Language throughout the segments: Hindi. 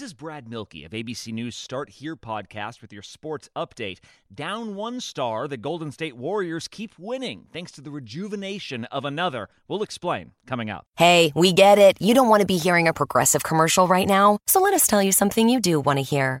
This is Brad Milkey of ABC News Start Here podcast with your sports update. Down one star, the Golden State Warriors keep winning thanks to the rejuvenation of another. We'll explain coming up. Hey, we get it. You don't want to be hearing a progressive commercial right now. So let us tell you something you do want to hear.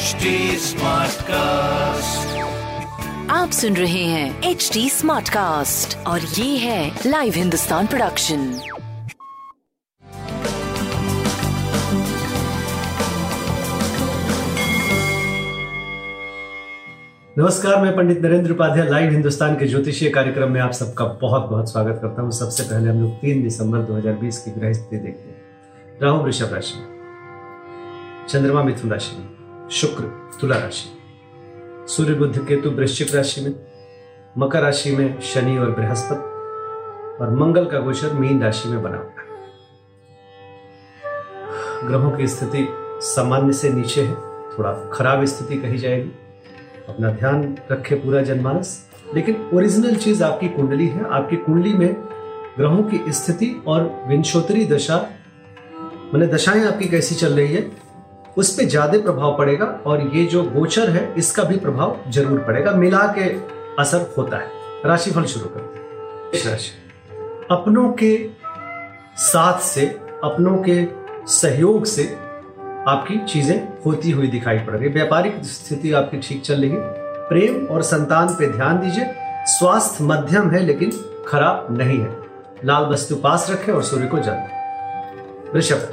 Smartcast आप सुन रहे हैं एच डी स्मार्ट कास्ट और ये है लाइव हिंदुस्तान प्रोडक्शन नमस्कार मैं पंडित नरेंद्र उपाध्याय लाइव हिंदुस्तान के ज्योतिषीय कार्यक्रम में आप सबका बहुत बहुत स्वागत करता हूँ। सबसे पहले हम लोग तीन दिसंबर 2020 की ग्रह स्थिति देखते हैं। राहु वृषभ राशि में चंद्रमा मिथुन राशि में। शुक्र, तुला राशि। सूर्य बुद्ध केतु वृश्चिक राशि में, मकर राशि में शनि और बृहस्पति, और मंगल का गोचर मीन राशि में बना हुआ है। ग्रहों की स्थिति सामान्य से नीचे है, थोड़ा खराब स्थिति कही जाएगी। अपना ध्यान रखे पूरा जनमानस। लेकिन ओरिजिनल चीज़ आपकी कुंडली है, आपकी कुंडली में ग्रहों की स्थिति और विंशोत्तरी दशा, मैंने दशाएँ आपकी कैसी चल रही है उस पर ज़्यादा प्रभाव पड़ेगा और ये जो गोचर है इसका भी प्रभाव ज़रूर पड़ेगा। मिला के असर होता है। राशिफल शुरू करते हैं। राशि। अपनों के साथ से अपनों के सहयोग से आपकी चीज़ें होती हुई दिखाई पड़ रही है व्यापारिक स्थिति आपकी ठीक चल रही है। प्रेम और संतान पे ध्यान दीजिए। स्वास्थ्य मध्यम है लेकिन खराब नहीं है। लाल वस्तु पास रखें और सूर्य को जल वृषभ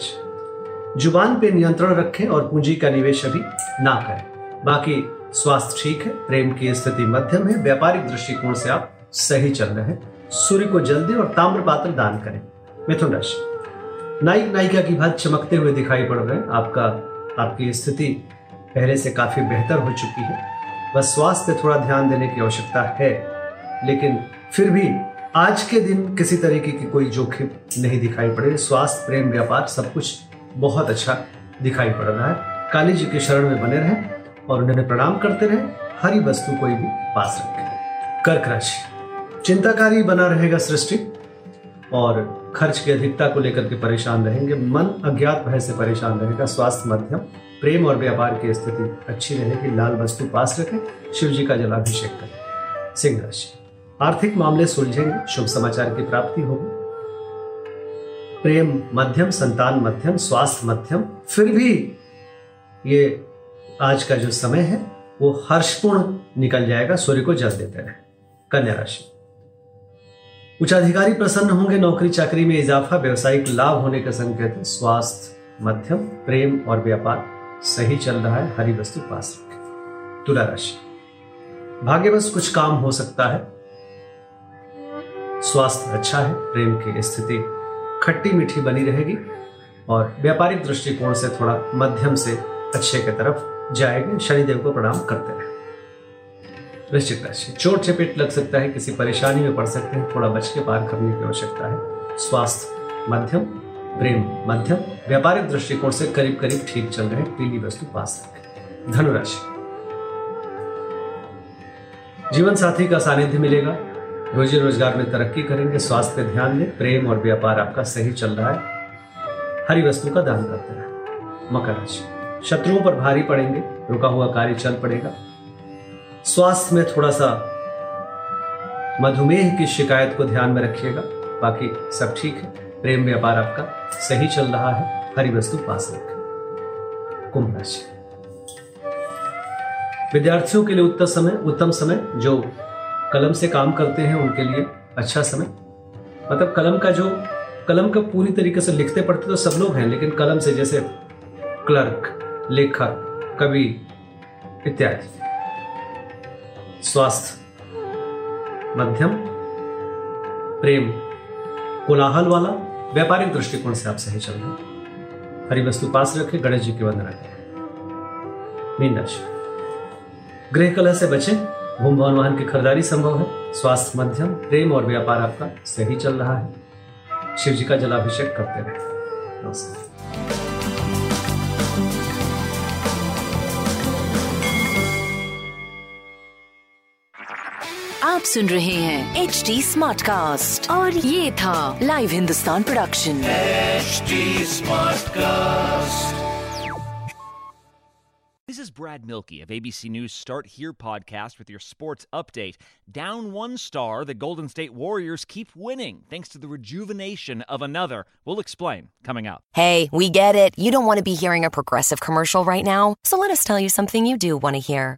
ज़ुबान पे नियंत्रण रखें और पूंजी का निवेश अभी ना करें। बाकी स्वास्थ्य ठीक है, प्रेम की स्थिति मध्यम है, व्यापारिक दृष्टिकोण से आप सही चल रहे हैं। सूर्य को जल दें और ताम्र पात्र दान करें। मिथुन राशि। नायक नायिका की भात चमकते हुए दिखाई पड़ रहे हैं। आपका, आपकी स्थिति पहले से काफ़ी बेहतर हो चुकी है। बस स्वास्थ्य थोड़ा ध्यान देने की आवश्यकता है। लेकिन फिर भी आज के दिन किसी तरीके की कोई जोखिम नहीं दिखाई पड़े। स्वास्थ्य, प्रेम, व्यापार सब कुछ बहुत अच्छा दिखाई पड़ रहा है। काली जी के शरण में बने रहें और उन्हें प्रणाम करते रहें। हरी वस्तु कोई भी पास रखें। कर्क राशि, चिंताकारी बना रहेगा सृष्टि और खर्च की अधिकता को लेकर के परेशान रहेंगे। मन अज्ञात भय से परेशान रहेगा। स्वास्थ्य, मध्यम, प्रेम और व्यापार की स्थिति अच्छी रहेगी। लाल वस्तु पास रखें। शिव जी का जलाभिषेक करें। सिंह राशि, आर्थिक मामले सुलझेंगे। शुभ समाचार की प्राप्ति होगी। प्रेम मध्यम, संतान मध्यम स्वास्थ्य मध्यम, फिर भी ये आज का जो समय है, वो हर्षपूर्ण निकल जाएगा, सूर्य को जल देते रहे, कन्या राशि। उच्चाधिकारी प्रसन्न होंगे, नौकरी चाकरी में इजाफा, व्यवसायिक लाभ होने का संकेत, स्वास्थ्य मध्यम, प्रेम और व्यापार सही चल रहा है, हरी वस्तु पास तुला राशि। भाग्यवश कुछ काम हो सकता है। स्वास्थ्य अच्छा है, प्रेम की स्थिति खट्टी मीठी बनी रहेगी और व्यापारिक दृष्टिकोण से थोड़ा मध्यम से अच्छे की तरफ़ जाएँगे। शनिदेव को प्रणाम करते रहे। वृश्चिक राशि। चोट चपेट लग सकता है, किसी परेशानी में पड़ सकते हैं, थोड़ा बच के पार करने की आवश्यकता है। स्वास्थ्य मध्यम, प्रेम मध्यम, व्यापारिक दृष्टिकोण से करीब करीब ठीक चल रहे, पीली वस्तु पास रखें। धनुराशि। जीवन साथी का सानिध्य मिलेगा रोजी रोज़गार में तरक्की करेंगे, स्वास्थ्य पे ध्यान दें, प्रेम और व्यापार आपका सही चल रहा है। हरी वस्तु का दान करते रहे। मकर राशि। शत्रुओं पर भारी पड़ेंगे, रुका हुआ कार्य चल पड़ेगा। स्वास्थ्य में थोड़ा सा मधुमेह की शिकायत को ध्यान में रखिएगा। बाकी सब ठीक है। प्रेम व्यापार आपका सही चल रहा है। हरी वस्तु पास रखें। कुंभ राशि। विद्यार्थियों के लिए उत्तम समय उत्तम समय, जो कलम से काम करते हैं उनके लिए अच्छा समय। मतलब कलम का जो, कलम का पूरी तरीके से लिखते पढ़ते तो सब लोग हैं, लेकिन कलम से जैसे क्लर्क, लेखक, कवि इत्यादि। स्वास्थ्य, मध्यम, प्रेम, कोलाहल वाला, व्यापारिक दृष्टिकोण से आप सही चल रहे हरी वस्तु पास रखें, गणेश जी की वंदना करें। मीन राशि गृह कलह से बचें। भूम भवन वाहन की खरीदारी संभव है। स्वास्थ्य मध्यम प्रेम और व्यापार आपका सही चल रहा है। शिव जी का जलाभिषेक करते रहे नमस्कार आप सुन रहे हैं एच डी स्मार्ट कास्ट और ये था live Hindustan production smart Smartcast. This is Brad Milkey of ABC News Start Here podcast with your sports update. Down one star, the Golden State Warriors keep winning thanks to the rejuvenation of another. We'll explain coming up. Hey, we get it. You don't want to be hearing a progressive commercial right now, so let us tell you something you do want to hear.